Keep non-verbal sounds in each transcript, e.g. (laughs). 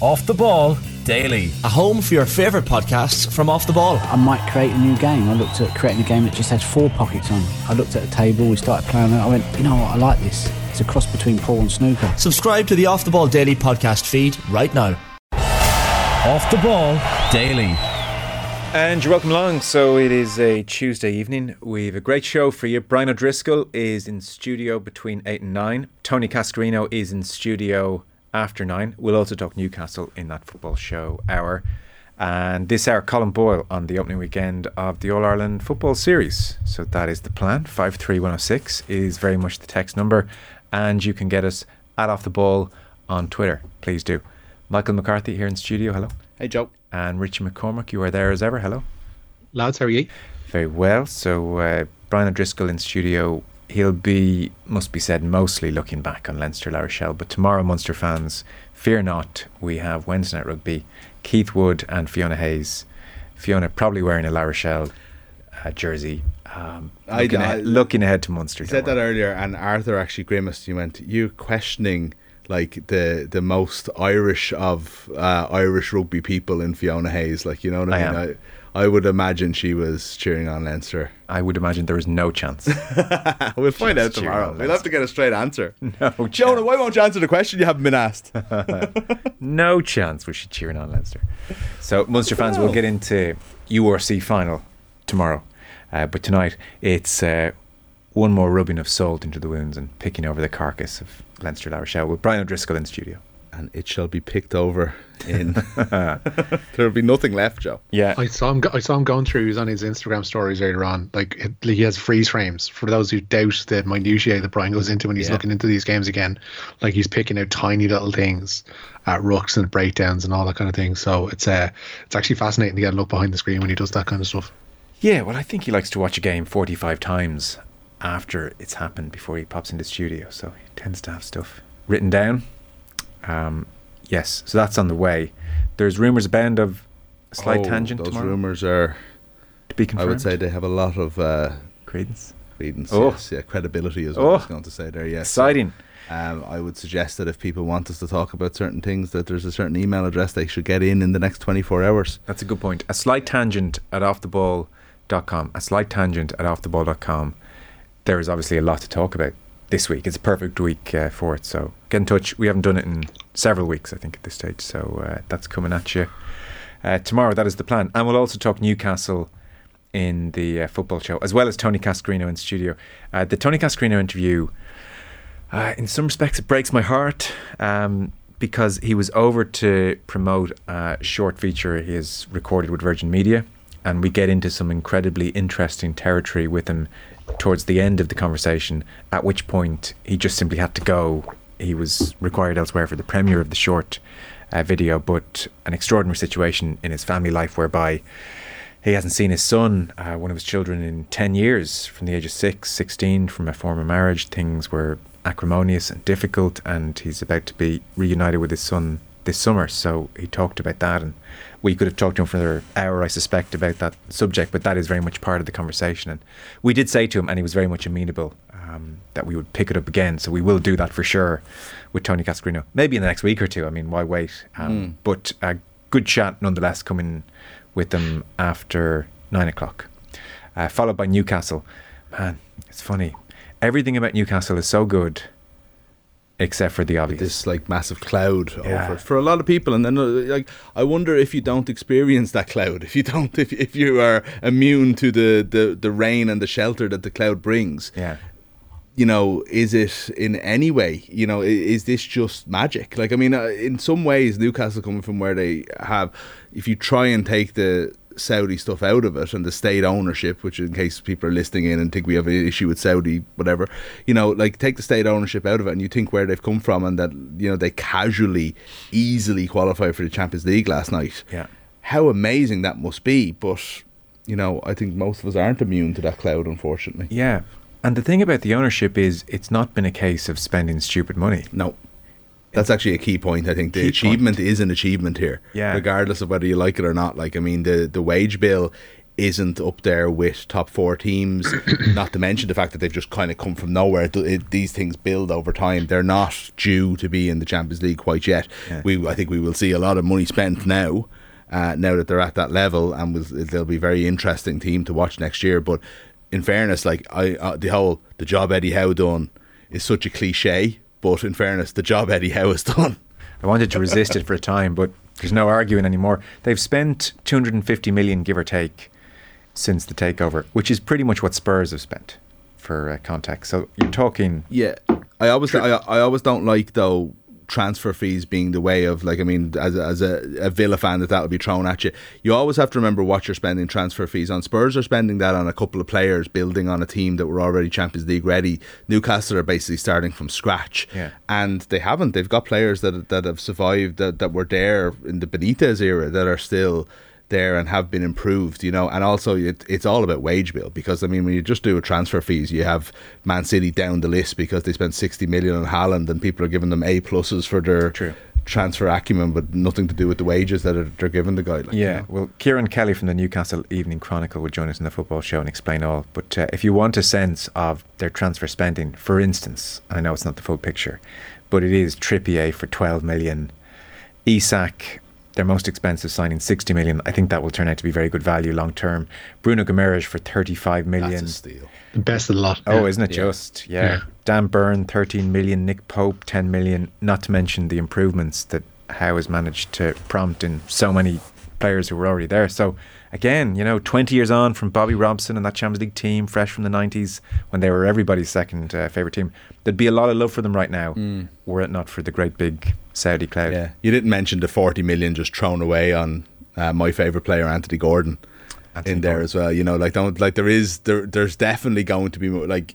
Off the Ball Daily. A home for your favourite podcasts from Off the Ball. I might create a new game. I looked at creating a game that just had four pockets on. I looked at the table, we started playing it. I went, you know what, I like this. It's a cross between pool and snooker. Subscribe to the Off the Ball Daily podcast feed right now. Off the Ball Daily. And you're welcome along. So it is a Tuesday evening. We have a great show for you. Brian O'Driscoll is in studio between 8 and 9. Tony Cascarino is in studio after 9. We'll also talk Newcastle in that football show hour. And this hour, Colin Boyle on the opening weekend of the All Ireland Football Series. So that is the plan. 53106 is very much the text number. And you can get us at Off the Ball on Twitter. Please do. Michael McCarthy here in studio. Hello. Hey, Joe. And Richie McCormack, you are there as ever. Hello. Lads, how are you? Very well. So uh, Brian O'Driscoll in studio. He'll be, must be said, mostly looking back on Leinster La Rochelle. But tomorrow, Munster fans, fear not. We have Wednesday Night Rugby, Keith Wood and Fiona Hayes. Fiona probably wearing a La Rochelle uh, jersey. Um, I- looking, I- ahead, looking ahead to Munster. You said that earlier, and Arthur actually grimaced. You went, you questioning like the the most Irish of uh, Irish rugby people in Fiona Hayes. Like you know what I, I mean? I, would imagine she was cheering on Leinster. I would imagine there is no chance. (laughs) we'll find out tomorrow. We'll have to get a straight answer. (laughs) no Jonah, chance. why won't you answer the question you haven't been asked? (laughs) no chance was she cheering on Leinster. So Munster fans we'll get into URC final tomorrow, uh, but tonight it's uh, one more rubbing of salt into the wounds and picking over the carcass of Leinster La Rochelle with Brian O'Driscoll in the studio. And it shall be picked over in. (laughs) (laughs) There'll be nothing left, Joe. Yeah, I saw him. Go- I saw him going through. He was on his Instagram stories earlier on. Like it, he has freeze frames for those who doubt the minutiae that Brian goes into when he's Yeah. looking into these games again. Like he's picking out tiny little things at rucks and breakdowns and all that kind of thing. So it's uh, it's actually fascinating to get a look behind the screen when he does that kind of stuff. yeah. Well, I think he likes to watch a game forty-five times after it's happened before he pops into studio. So he tends to have stuff written down. Um, yes, so that's on the way. There's rumours abound of a slight Oh, tangent Those tomorrow rumours are. to be confirmed. I would say they have a lot of uh, credence. credence. Oh. Yes, yeah, credibility is what Oh. I was going to say there. Yes, Exciting. Um, I would suggest that if people want us to talk about certain things, that there's a certain email address they should get in in the next 24 hours. That's a good point. A slight tangent at offtheball.com. A slight tangent at offtheball.com. There is obviously a lot to talk about this week. It's a perfect week uh, for it. So get in touch. We haven't done it in several weeks, I think, at this stage. So uh, that's coming at you uh, tomorrow. That is the plan. And we'll also talk Newcastle in the uh, football show, as well as Tony Cascarino in studio. Uh, the Tony Cascarino interview, uh, in some respects, it breaks my heart um, because he was over to promote a short feature he has recorded with Virgin Media, and we get into some incredibly interesting territory with him towards the end of the conversation. At which point, he just simply had to go. He was required elsewhere for the premiere of the short uh, video, but an extraordinary situation in his family life whereby he hasn't seen his son, uh, one of his children, in 10 years from the age of 6, 16, from a former marriage. Things were acrimonious and difficult, and he's about to be reunited with his son this summer. So he talked about that, and we could have talked to him for another hour, I suspect, about that subject, but that is very much part of the conversation. And we did say to him, and he was very much amenable, um, that we would pick it up again. So we will do that for sure with Tony Cascarino. Maybe in the next week or two. I mean, why wait? Um, But a good chat nonetheless coming with them after nine o'clock, uh, followed by Newcastle. Man, it's funny. Everything about Newcastle is so good, except for the obvious. This like massive cloud Yeah. over it for a lot of people, and then uh, like I wonder if you don't experience that cloud, if you don't, if if you are immune to the the the rain and the shelter that the cloud brings. yeah, you know, is it in any way, you know, is this just magic? Like, I mean, uh, in some ways, Newcastle coming from where they have, if you try and take the Saudi stuff out of it and the state ownership, which in case people are listening in and think we have an issue with Saudi, whatever, you know, like take the state ownership out of it and you think where they've come from and that, you know, they casually, easily qualified for the Champions League last night. Yeah. How amazing that must be. But, you know, I think most of us aren't immune to that cloud, unfortunately. yeah. And the thing about the ownership is, it's not been a case of spending stupid money. No. That's actually a key point. I think the Key achievement is an achievement here, Yeah. regardless of whether you like it or not. Like, I mean, the the wage bill isn't up there with top four teams. (coughs) not to mention the fact that they've just kind of come from nowhere. It, it, these things build over time. They're not due to be in the Champions League quite yet. We, I think, we will see a lot of money spent now. Uh, now that they're at that level, and will, they'll be a very interesting team to watch next year. But in fairness, like I, uh, the whole the job Eddie Howe done is such a cliche. But in fairness, the job Eddie Howe has done. I wanted to resist it for a time, but there's no arguing anymore. They've spent 250 million, give or take, since the takeover, which is pretty much what Spurs have spent for uh, context. So you're talking. Yeah, I always I, I always don't like though transfer fees being the way of like I mean as a, as a, a Villa fan that that would be thrown at you. You always have to remember what you're spending transfer fees on. Spurs are spending that on a couple of players building on a team that were already Champions League ready. Newcastle are basically starting from scratch, Yeah. and they haven't. They've got players that that have survived that that were there in the Benitez era that are still there and have been improved, you know, and also it, it's all about wage bill because I mean when you just do a transfer fees, you have Man City down the list because they spent sixty million on Haaland and people are giving them A pluses for their True. transfer acumen, but nothing to do with the wages that are, they're giving the guy. Like, you Yeah, know. well, Kieran Kelly from the Newcastle Evening Chronicle will join us in the football show and explain all. But uh, if you want a sense of their transfer spending, for instance, I know it's not the full picture, but it is Trippier for 12 million, Isak, their most expensive signing, 60 million. I think that will turn out to be very good value long term. Bruno Guimarães for 35 million. that's a steal. The best of the lot. Oh, yeah. isn't it Yeah. just? Yeah. Yeah. Dan Burn, 13 million. Nick Pope, 10 million. Not to mention the improvements that Howe has managed to prompt in so many players who were already there. So, again, you know, 20 years on from Bobby Robson and that Champions League team, fresh from the 90s, when they were everybody's second uh, favourite team, there'd be a lot of love for them right now, were it not for the great big Saudi cloud. Yeah, you didn't mention the forty million just thrown away on uh, my favorite player Anthony Gordon Anthony in there Gordon. as well. You know, like don't like there is there there's definitely going to be more, like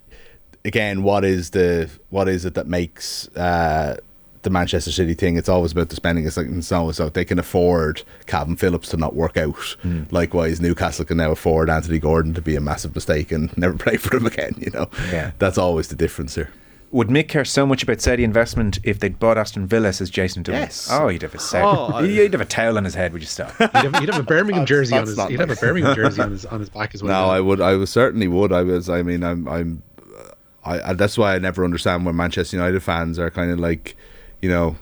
again what is the what is it that makes uh, the Manchester City thing? It's always about the spending. It's like and so so they can afford Kalvin Phillips to not work out. Hmm. Likewise, Newcastle can now afford Anthony Gordon to be a massive mistake and never (laughs) play for them again. You know, Yeah. that's always the difference here. Would Mick care so much about Saudi investment if they'd bought Aston Villa, says Jason Dillon? Yes. Oh, he'd have a Saudi. Oh, I- (laughs) he'd have a towel on his head, would you stop? He'd have, he'd have a Birmingham That's- jersey on his. He'd have a. Birmingham (laughs) jersey on his on his back as well. No, I would. I would certainly would. I was. I mean, I'm. I'm. I, I. That's why I never understand when Manchester United fans are kind of like, you know,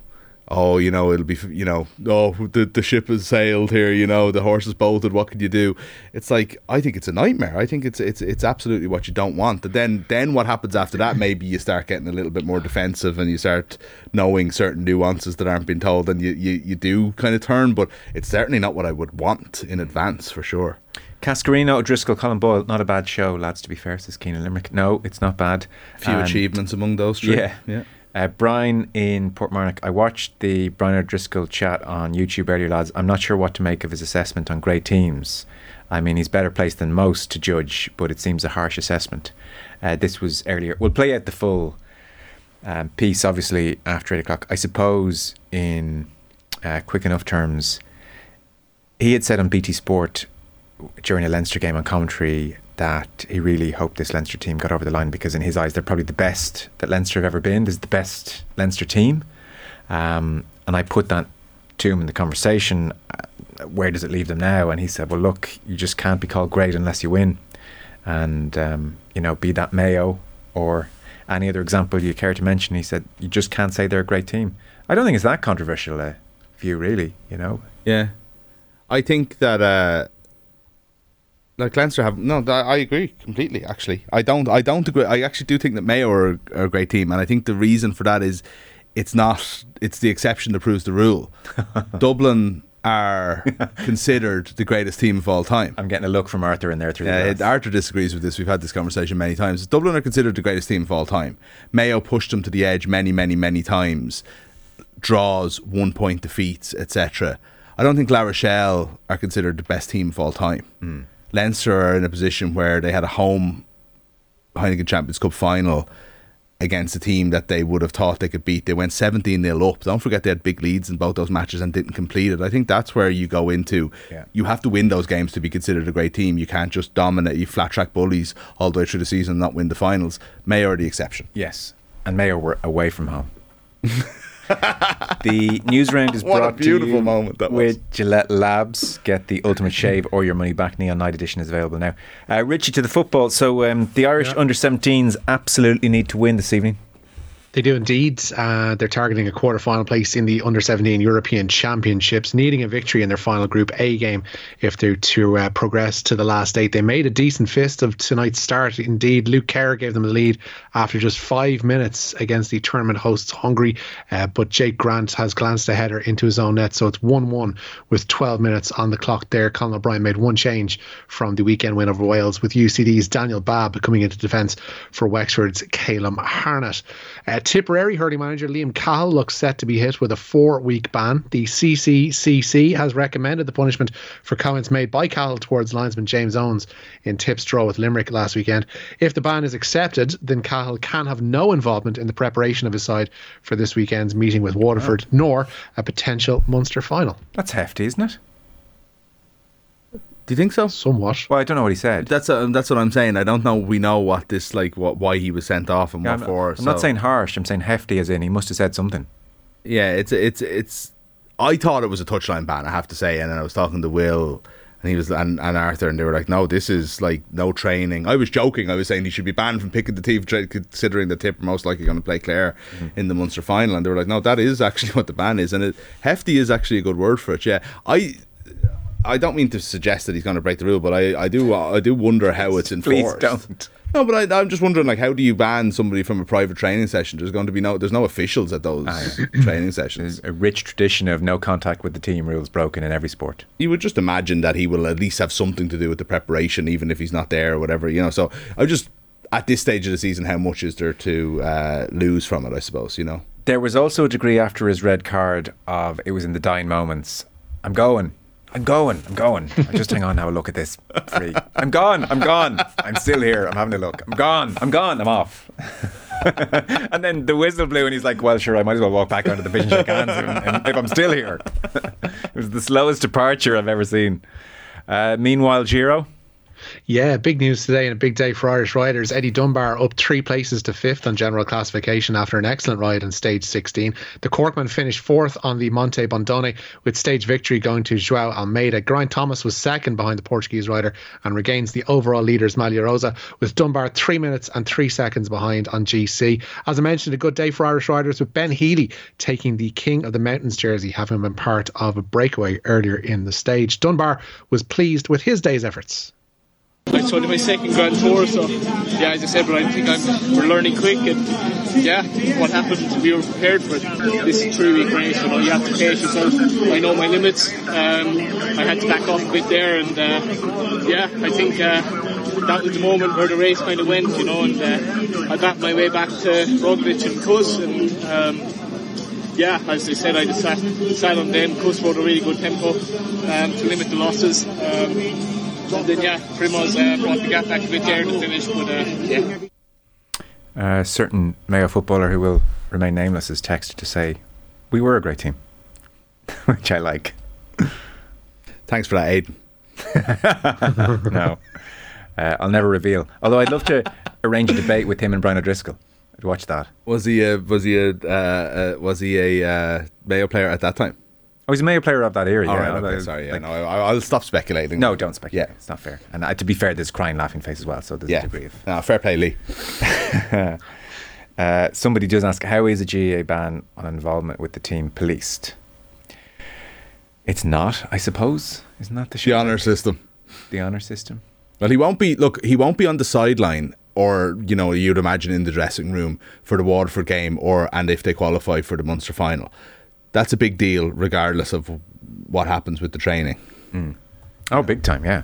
oh, you know, it'll be, you know, oh, the the ship has sailed here. You know, the horse has bolted. What can you do? It's like I think it's a nightmare. I think it's it's it's absolutely what you don't want. But then then what happens after that? Maybe you start getting a little bit more defensive and you start knowing certain nuances that aren't being told, and you you, you do kind of turn. But it's certainly not what I would want in advance for sure. Cascarino, O'Driscoll, Colin Boyle, not a bad show, lads, to be fair, says Keenan Limerick. No, it's not bad. Few achievements among those three. Yeah. yeah. Uh, Brian in Portmarnock, I watched the Brian O'Driscoll chat on YouTube earlier, lads. I'm not sure what to make of his assessment on great teams. I mean, he's better placed than most to judge, but it seems a harsh assessment. Uh, this was earlier. We'll play out the full um, piece, obviously, after 8 o'clock. I suppose, in uh, quick enough terms, he had said on BT Sport during a Leinster game on commentary that he really hoped this Leinster team got over the line because in his eyes they're probably the best that Leinster have ever been. This is the best Leinster team, um, and I put that to him in the conversation. uh, Where does it leave them now? And he said, "Well, look, you just can't be called great unless you win, and um, you know, be that Mayo or any other example you care to mention." He said, "You just can't say they're a great team." I don't think it's that controversial a view, really. You know, Yeah, I think that uh, like Leinster have no. I agree completely. Actually, I don't. I don't agree. I actually do think that Mayo are, are a great team, and I think the reason for that is it's not. It's the exception that proves the rule. (laughs) Dublin are considered the greatest team of all time. I'm getting a look from Arthur in there through the Uh. Arthur disagrees with this. We've had this conversation many times. Dublin are considered the greatest team of all time. Mayo pushed them to the edge many, many, many times. Draws, one point defeats, etc. I don't think La Rochelle are considered the best team of all time. Leinster are in a position where they had a home Heineken Champions Cup final against a team that they would have thought they could beat. They went 17 0 up. Don't forget they had big leads in both those matches and didn't complete it. I think that's where you go into. Yeah. You have to win those games to be considered a great team. You can't just dominate, you flat track bullies all the way through the season and not win the finals. Mayo are the exception. Yes, and Mayo were away from home. (laughs) (laughs) the news round is What a brought to beautiful you moment that was. with Gillette Labs. Get the ultimate shave or your money back. Neon Night Edition is available now. Uh, Richie to the football. So um, the Irish under 17s absolutely need to win this evening. They do indeed. Uh, they're targeting a quarter-final place in the Under 17 European Championships, needing a victory in their final Group A game if they're to uh, progress to the last eight. They made a decent fist of tonight's start. Indeed, Luke Kerr gave them the lead after just five minutes against the tournament hosts Hungary, uh, but Jake Grant has glanced a header into his own net, so it's 1-1 with 12 minutes on the clock there. Colin O'Brien made one change from the weekend win over Wales with UCD's Daniel Babb coming into defence for Wexford's Calum Harnett. Uh, Tipperary hurling manager Liam Cahill looks set to be hit with a four-week ban. The CCCC has recommended the punishment for comments made by Cahill towards linesman James Owens in Tip's draw with Limerick last weekend. If the ban is accepted, then Cahill can have no involvement in the preparation of his side for this weekend's meeting with Waterford, oh. nor a potential Munster final. That's hefty, isn't it? Do you think so? Somewhat. Well, I don't know what he said. That's uh, that's what I'm saying. I don't know. We know what this like, what why he was sent off and Yeah, what I'm, for. I'm not saying harsh. I'm saying hefty, as in he must have said something. Yeah, it's it's it's. I thought it was a touchline ban. I have to say, and then I was talking to Will, and he was and, and Arthur, and they were like, "No, this is like no training." I was joking. I was saying he should be banned from picking the team, considering the tip are most likely going to play Clare in the Munster final. And they were like, "No, that is actually (laughs) what the ban is." And it, hefty is actually a good word for it. Yeah, I. I don't mean to suggest that he's going to break the rule, but I, I do I do wonder how it's enforced. Please don't. No, but I, I'm just wondering, like, how do you ban somebody from a private training session? There's going to be no, there's no officials at those (coughs) training sessions. There's a rich tradition of no contact with the team rules broken in every sport. You would just imagine that he will at least have something to do with the preparation, even if he's not there or whatever, you know. So I just at this stage of the season, how much is there to uh, lose from it? I suppose you know. There was also a degree after his red card of it was in the dying moments. I'm going. I'm going. I'm going. Just hang on now. Look at this. Free. I'm gone. I'm gone. I'm still here. I'm having a look. I'm gone. I'm gone. I'm off. (laughs) and then the whistle blew, and he's like, "Well, sure, I might as well walk back onto the pitch and shake hands if, if I'm still here." (laughs) it was the slowest departure I've ever seen. Uh, meanwhile, Giro. Yeah, big news today and a big day for Irish riders. Eddie Dunbar up three places to fifth on general classification after an excellent ride in stage 16. The Corkman finished fourth on the Monte Bondone with stage victory going to Joao Almeida. Geraint Thomas was second behind the Portuguese rider and regains the overall leaders Maglia Rosa with Dunbar three minutes and three seconds behind on GC. As I mentioned, a good day for Irish riders with Ben Healy taking the King of the Mountains jersey, having been part of a breakaway earlier in the stage. Dunbar was pleased with his day's efforts. It's only my second Grand Tour, so yeah, as I said, but I think I'm we're learning quick, and yeah, what happened, we were prepared for it. This three week race, you know, you have to pace yourself. I know my limits. Um, I had to back off a bit there, and uh, yeah, I think uh, that was the moment where the race kind of went, you know, and uh, I backed my way back to Roglic and Kuss, and um, yeah, as I said, I just sat, sat on them. Kuss rode a really good tempo um, to limit the losses. Um, then yeah, Primoz uh, brought the gap back a bit there to finish, but uh, yeah. A certain Mayo footballer who will remain nameless is texted to say, "We were a great team," (laughs) which I like. Thanks for that, Aiden. (laughs) no, uh, I'll never reveal. Although I'd love to arrange a debate with him and Brian O'Driscoll. I'd watch that. Was he a was he a uh, uh, was he a uh, Mayo player at that time? Oh, he's a Mayo player of that era. All yeah, right, okay, Like- sorry, yeah, like- no, I, I'll stop speculating. no, don't speculate. Yeah. It's not fair. And uh, to be fair, there's crying, laughing face as well. So there's a yeah, degree of. no, fair play, Lee. (laughs) Uh, somebody does ask, how is a GA ban on involvement with the team policed? It's not, I suppose. Isn't that the The honor system. The honor system. Well, he won't be. Look, he won't be on the sideline, or you know, you'd imagine in the dressing room for the Waterford game, or and if they qualify for the Munster final, that's a big deal, regardless of what happens with the training. Oh, big time, yeah.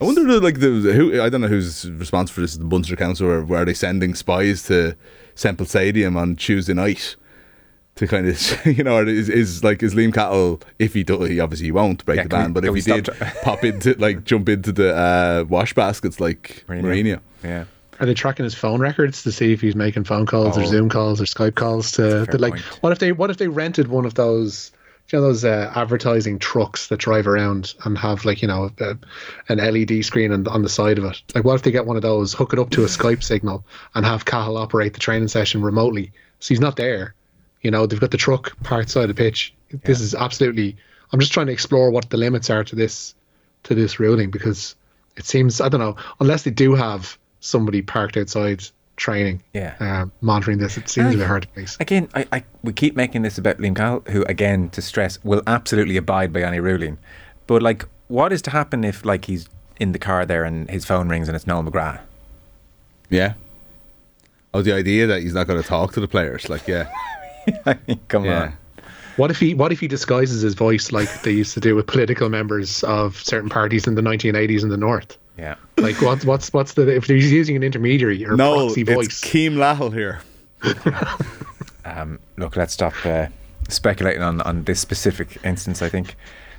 I wonder, like the who I don't know who's responsible for this. The Munster Council, or were they sending spies to Semple Stadium on Tuesday night? To kind of, (laughs) you know, is, is like is Liam Cahill if he does, he obviously won't break Yeah, the can we- but if he did stop pop into like jump into the uh, wash baskets like (laughs) Mourinho. Yeah. Are they tracking his phone records to see if he's making phone calls Oh. or Zoom calls or Skype calls to, like point. what if they what if they rented one of those you know those uh, advertising trucks that drive around and have like you know a, an LED screen on, on the side of it like what if they get one of those hook it up to a Skype (laughs) signal and have Cahill operate the training session remotely so he's not there You know, they've got the truck parked side of the pitch. This is absolutely. I'm just trying to explore what the limits are to this to this ruling because it seems I don't know unless they do have somebody parked outside training, Yeah. uh, monitoring this. It seems a bit hard to place. Again, I, I we keep making this about Liam Cahill, who again to stress will absolutely abide by any ruling. But like, what is to happen if like he's in the car there and his phone rings and it's Noel McGrath? Yeah. Oh, the idea that he's not going to talk to the players, like, yeah, (laughs) I mean, come yeah. on. What if he What if he disguises his voice like they used to do with political members of certain parties in the 1980s in the North? Yeah. Like what, what's what's the if he's using an intermediary or No, proxy it's voice? Keem Lahal here. (laughs) Um, look, let's stop uh, speculating on, on this specific instance. I think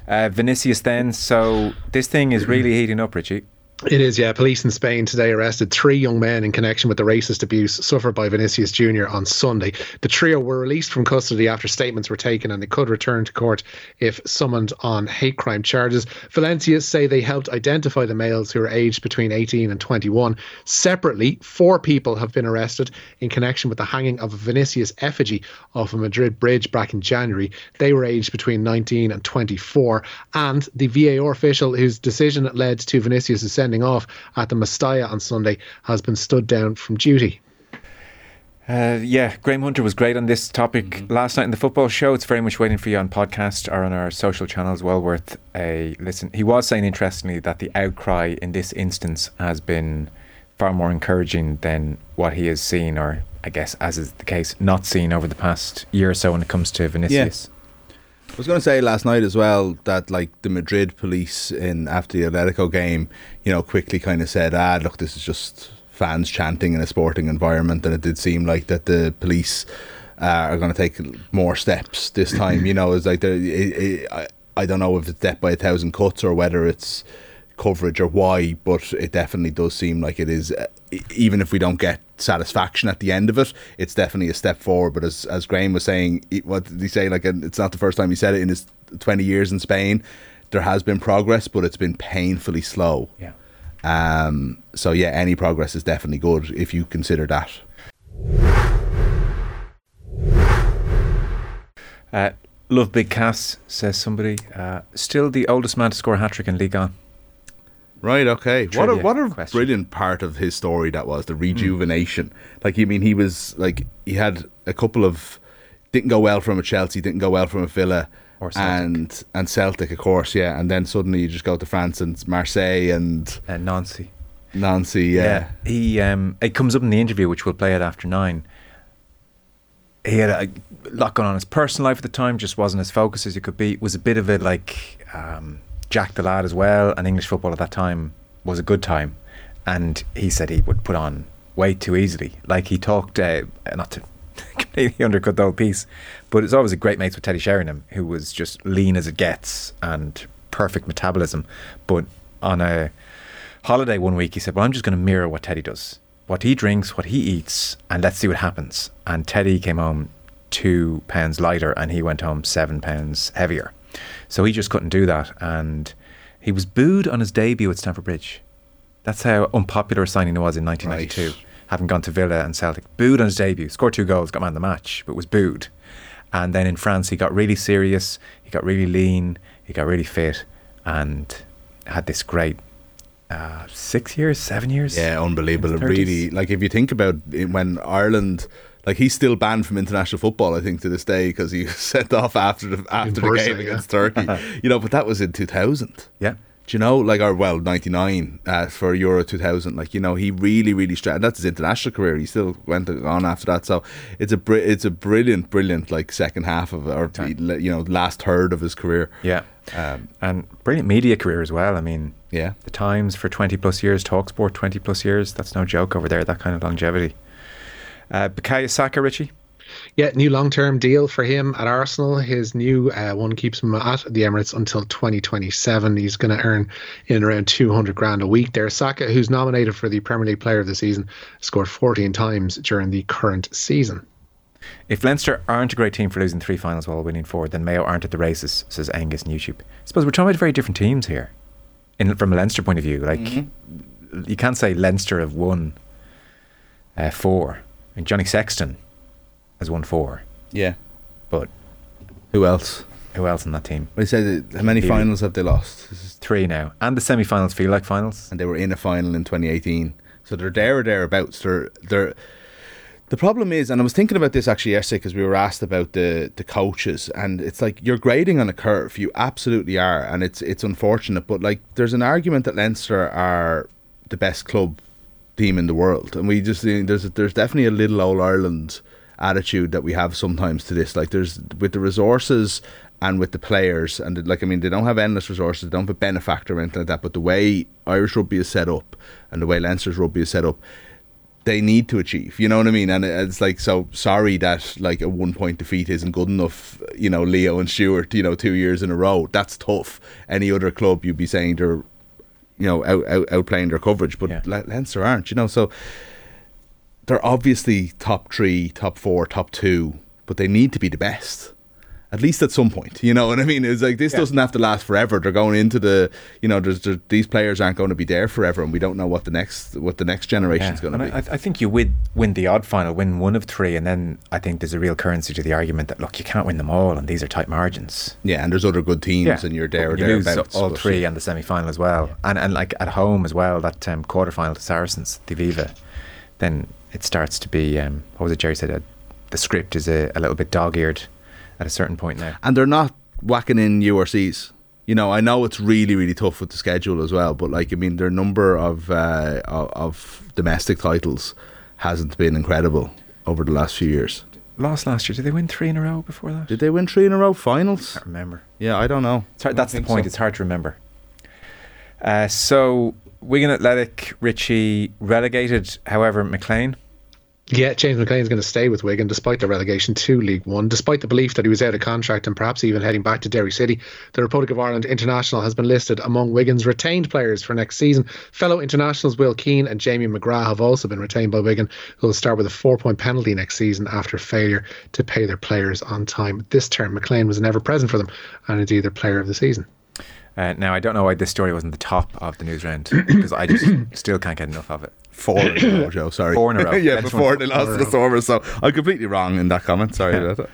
uh, Vinicius. Then, so this thing is really heating up, Richie. It is, yeah. Police in Spain today arrested three young men in connection with the racist abuse suffered by Vinicius Jr. on Sunday. The trio were released from custody after statements were taken and they could return to court if summoned on hate crime charges. Valencia say they helped identify the males who are aged between 18 and 21. Separately, four people have been arrested in connection with the hanging of a Vinicius effigy off a Madrid bridge back in January. They were aged between 19 and 24. And the VAR official whose decision led to Vinicius' sending off at the Mestalla on Sunday has been stood down from duty. Uh, yeah, Graham Hunter was great on this topic last night in the football show. It's very much waiting for you on podcast or on our social channels. Well worth a listen. He was saying interestingly that the outcry in this instance has been far more encouraging than what he has seen, or I guess as is the case, not seen over the past year or so when it comes to Vinicius. I was going to say last night as well that like the Madrid police in after the Atletico game, you know, quickly kind of said, "Ah, look, this is just fans chanting in a sporting environment," and it did seem like that the police uh, are going to take more steps this time. you know, it's like it, it, I, I don't know if it's death by a thousand cuts or whether it's coverage or why, but it definitely does seem like it is. Uh, even if we don't get satisfaction at the end of it, it's definitely a step forward. But as as Graham was saying, what did he say? Like, it's not the first time he said it in his twenty years in Spain. There has been progress, but it's been painfully slow. Yeah. Um. So yeah, any progress is definitely good if you consider that. Uh, love Big Cass, says somebody. Uh, still the oldest man to score a hat trick in League On. Right. Okay. What a what a question. brilliant part of his story that was the rejuvenation. Like, you mean he was like he had a couple of didn't go well from a Chelsea, didn't go well from a Villa, Or Celtic. and and Celtic, of course, yeah. And then suddenly you just go to France and Marseille and Uh, Nancy. Nancy, yeah. He um, it comes up in the interview, which we'll play it after nine. He had a lot going on in his personal life at the time, just wasn't as focused as he could be. It Was a bit of a like um, Jack the lad as well, and English football at that time was a good time. And he said he would put on weight too easily. Like he talked, uh, not to (laughs) completely undercut the whole piece, but it's always a great mates with Teddy Sheringham, who was just lean as it gets and perfect metabolism. But on a holiday one week, he said, Well, I'm just going to mirror what Teddy does. What he drinks, what he eats, and let's see what happens. And Teddy came home two pounds lighter and he went home seven pounds heavier. So he just couldn't do that. And he was booed on his debut at Stamford Bridge. That's how unpopular a signing was in 1992. Right. Having gone to Villa and Celtic. Booed on his debut. Scored two goals, got man of the match, but was booed. And then in France, he got really serious. He got really lean. He got really fit and had this great uh, six years, seven years. Yeah, unbelievable. in It his 30s. really, like if you think about it, when Ireland, like he's still banned from international football, I think to this day because he was (laughs) sent off after the after the game yeah. against Turkey. (laughs) you know, but that was in two thousand. Yeah. Do you know, like, or well, ninety nine uh, for Euro two thousand. Like, you know, he really, really stressed. That's his international career. He still went on after that. So it's a br- it's a brilliant, brilliant like second half of or you know last third of his career. Yeah. Um, And brilliant media career as well. I mean, yeah. the Times for 20 plus years, Talksport 20 plus years. That's no joke over there, that kind of longevity. Uh, Bukayo Saka, Richie? Yeah, new long term deal for him at Arsenal. His new uh, one keeps him at the Emirates until 2027. He's going to earn in around 200 grand a week there. Saka, who's nominated for the Premier League Player of the Season, scored 14 times during the current season. If Leinster aren't a great team for losing three finals while winning four, then Mayo aren't at the races, says Angus on YouTube. I suppose we're talking about very different teams here. In, from a Leinster point of view, like you can't say Leinster have won uh, four. And Johnny Sexton has won four. Yeah. But Who else? who else in that team? Well, he said how many finals have they lost? This is- Three now, and the semi-finals feel like finals. and they were in a final in 2018. So they're there or thereabouts. They're they're. The problem is, and I was thinking about this actually yesterday because we were asked about the the coaches, and it's like you're grading on a curve. You absolutely are, and it's it's unfortunate, but like there's an argument that Leinster are the best club team in the world, and we just eh, there's there's definitely a little old Ireland attitude that we have sometimes to this. Like there's with the resources and with the players, and like I mean, they don't have endless resources, they don't have a benefactor or anything like that. But the way Irish rugby is set up and the way Leinster's rugby is set up, they need to achieve. You know what I mean? And it's like so sorry that like a one point defeat isn't good enough. You know, Leo and Stuart. You know, two years in a row. That's tough. Any other club, you'd be saying they're, you know, out, out outplaying their coverage, but Yeah. Le- Leinster aren't. You know, so they're obviously top three, top four, top two, but they need to be the best. At least at some point, you know what I mean. It's like this doesn't have to last forever. They're going into the, you know, there's, there, these players aren't going to be there forever, and we don't know what the next what the next generation's going to be. I, I think you win, win the odd final, win one of three, and then I think there's a real currency to the argument that look, you can't win them all, and these are tight margins. Yeah, and there's other good teams, yeah. and you're there or you lose all but- three and the semi final as well, and and like at home as well, that um, quarter final to Saracens, the Viva, then it starts to be um, what was it Jerry said? Uh, the script is a, a little bit dog eared at a certain point now. and they're not whacking in URCs. You know, I know it's really, really tough with the schedule as well, but like, I mean, their number of uh, of, of domestic titles hasn't been incredible over the last few years. Lost last year. Did they win three in a row before that? Did they win three in a row finals? I can't remember. Yeah, I don't know. It's hard, I don't that's the point. so. It's hard to remember. Uh, so Wigan Athletic, Richie relegated. However, McLean. Yeah, James McLean's going to stay with Wigan despite the relegation to League One, despite the belief that he was out of contract and perhaps even heading back to Derry City. The Republic of Ireland international has been listed among Wigan's retained players for next season. Fellow internationals Will Keane and Jamie McGrath have also been retained by Wigan, who will start with a four point penalty next season after failure to pay their players on time. This term, McLean was never present for them and indeed their player of the season. Uh, now I don't know why this story wasn't the top of the news round (coughs) because I just still can't get enough of it. Four in a row, Joe. Sorry. Four in a row. (laughs) yeah, Benchmark. before they lost to the Stormers. So I'm completely wrong in that comment. Sorry about that.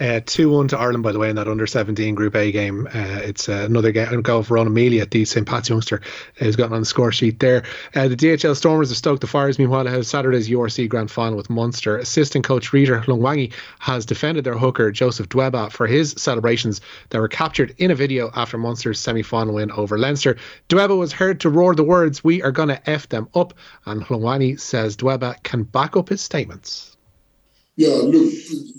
Uh, 2 1 to Ireland, by the way, in that under 17 Group A game. Uh, it's uh, another ga- goal for Ron Amelia, the St. Pat's youngster, who's gotten on the score sheet there. The DHL Stormers have stoked the Fires, meanwhile, of Saturday's URC Grand Final with Munster. Assistant coach Rito Hlungwani has defended their hooker, Joseph Dweba, for his celebrations that were captured in a video after Munster's semi final win over Leinster. Dweba was heard to roar the words, We are to F them up, and Lungwangi says Dweba can back up his statements. Yeah, look,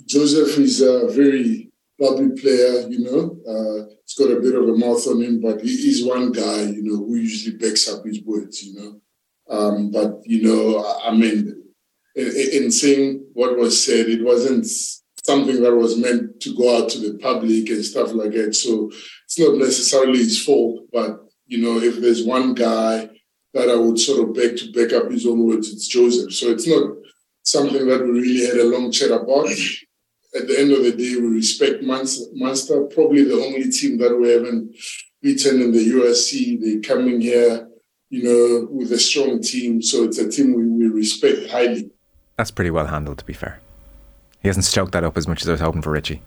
Joseph is a very public player, you know. Uh, he's got a bit of a mouth on him, but he is one guy, you know, who usually backs up his words, you know. Um, but, you know, I, I mean, in, in saying what was said, it wasn't something that was meant to go out to the public and stuff like that. So it's not necessarily his fault, but, you know, if there's one guy that I would sort of beg to back up his own words, it's Joseph. So it's not something that we really had a long chat about. At the end of the day, we respect Munster, Munster, probably the only team that we haven't beaten in the USC. They're coming here, you know, with a strong team. So it's a team we, we respect highly. That's pretty well handled, to be fair. He hasn't stoked that up as much as I was hoping for Richie.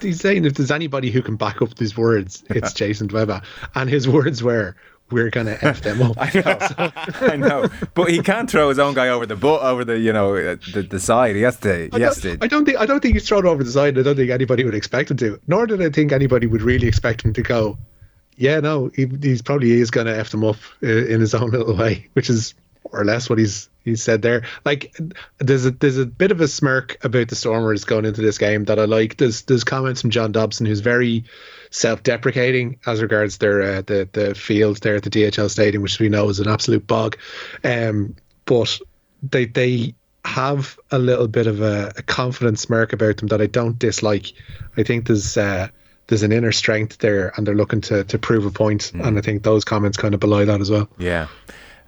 He's saying if there's anybody who can back up these words, it's (laughs) Jason Dweba. And his words were, we're going to F them up. (laughs) I know, I know, but he can't throw his own guy over the butt, over the you know uh, the, the side. He has to. I He has to. I don't think I don't think he's thrown over the side. I don't think anybody would expect him to. Nor did I think anybody would really expect him to go. Yeah, no, he, he's probably is going to f them up uh, in his own little way, which is or less what he's he's said there. Like there's a there's a bit of a smirk about the Stormers going into this game that I like. There's there's comments from John Dobson who's very self-deprecating as regards their uh, the the field there at the DHL Stadium, which we know is an absolute bog. Um, but they they have a little bit of a, a confident smirk about them that I don't dislike. I think there's uh, there's an inner strength there, and they're looking to to prove a point. And I think those comments kind of belie that as well. Yeah.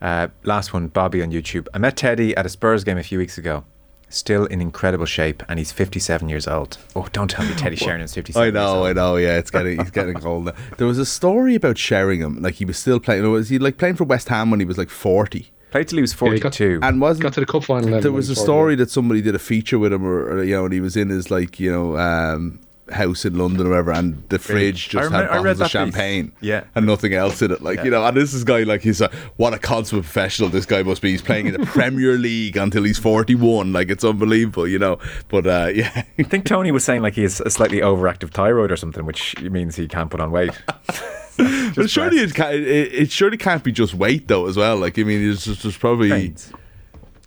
Uh, last one, Bobby on YouTube. I met Teddy at a Spurs game a few weeks ago. Still in incredible shape, and he's 57 years old. Oh, don't tell me Teddy (laughs) Sheringham 57. I know, I years old. know. Yeah, it's getting he's getting old. now. (laughs) There was a story about Sheringham, like he was still playing. Was he like playing for West Ham when he was like forty? Played till he was Yeah, he got- 42. And wasn't Got to the cup final. there was a scored, story that somebody did a feature with him, or, or, you know, and he was in his like you know um, house in London or whatever, and the fridge just had bottles of that piece. champagne, Yeah. and nothing else in it. Like you know, and this is guy like he's a what a consummate professional this guy must be. He's playing in the (laughs) Premier League until he's forty one. Like it's unbelievable, you know. But uh, (laughs) yeah, I think Tony was saying like he has a slightly overactive thyroid or something, which means he can't put on weight. (laughs) but surely it, can, it, it surely can't be just weight though as well. Like I mean, it's just, there's probably. Trains.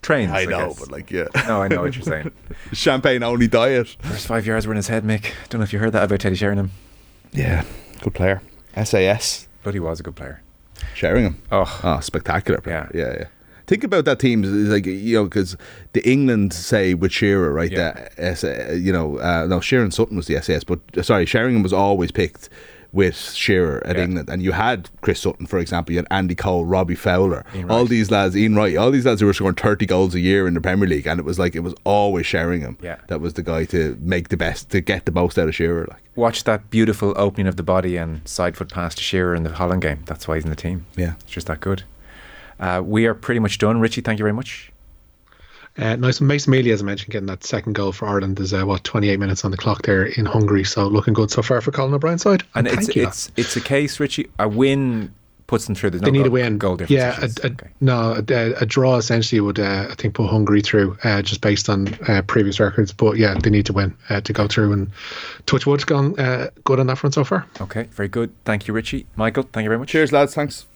Trains. I know, guess. but like yeah, No, I know what you're saying. (laughs) champagne only diet. First five yards were in his head, Mick. Don't know if you heard that about Teddy Sheringham, Yeah, good player. SAS. but he was a good player. Sheringham. Oh, Oh, spectacular. player. Yeah. yeah, yeah. Think about that team, like you know, because the England say with Shearer, right? Yeah. That you know, uh, no, Shearer Sutton was the SAS, but sorry, Sheringham was always picked with Shearer at Yeah. England, and you had Chris Sutton, for example, you had Andy Cole, Robbie Fowler, all these lads, Ian Wright, all these lads who were scoring thirty goals a year in the Premier League, and it was like it was always Sheringham Yeah. that was the guy to make the best, to get the most out of Shearer, like watch that beautiful opening of the body and side foot pass to Shearer in the Holland game. That's why he's in the team. yeah. It's just that good. Uh, we are pretty much done. Richie, thank you very much. Uh, nice. Mason Melia, as I mentioned, getting that second goal for Ireland is uh, what 28 minutes on the clock there in Hungary. So looking good so far for Colin O'Brien's side. And Thank it's you. it's it's a case, Richie. A win puts them through. There's they no need goal, a win. Goal difference. yeah, a, a, Okay. no, a, a draw essentially would uh, I think put Hungary through uh, just based on uh, previous records. But yeah, they need to win uh, to go through. And Touchwood's gone uh, good on that front so far. Okay, very good. Thank you, Richie. Michael, thank you very much. Cheers, lads. Thanks.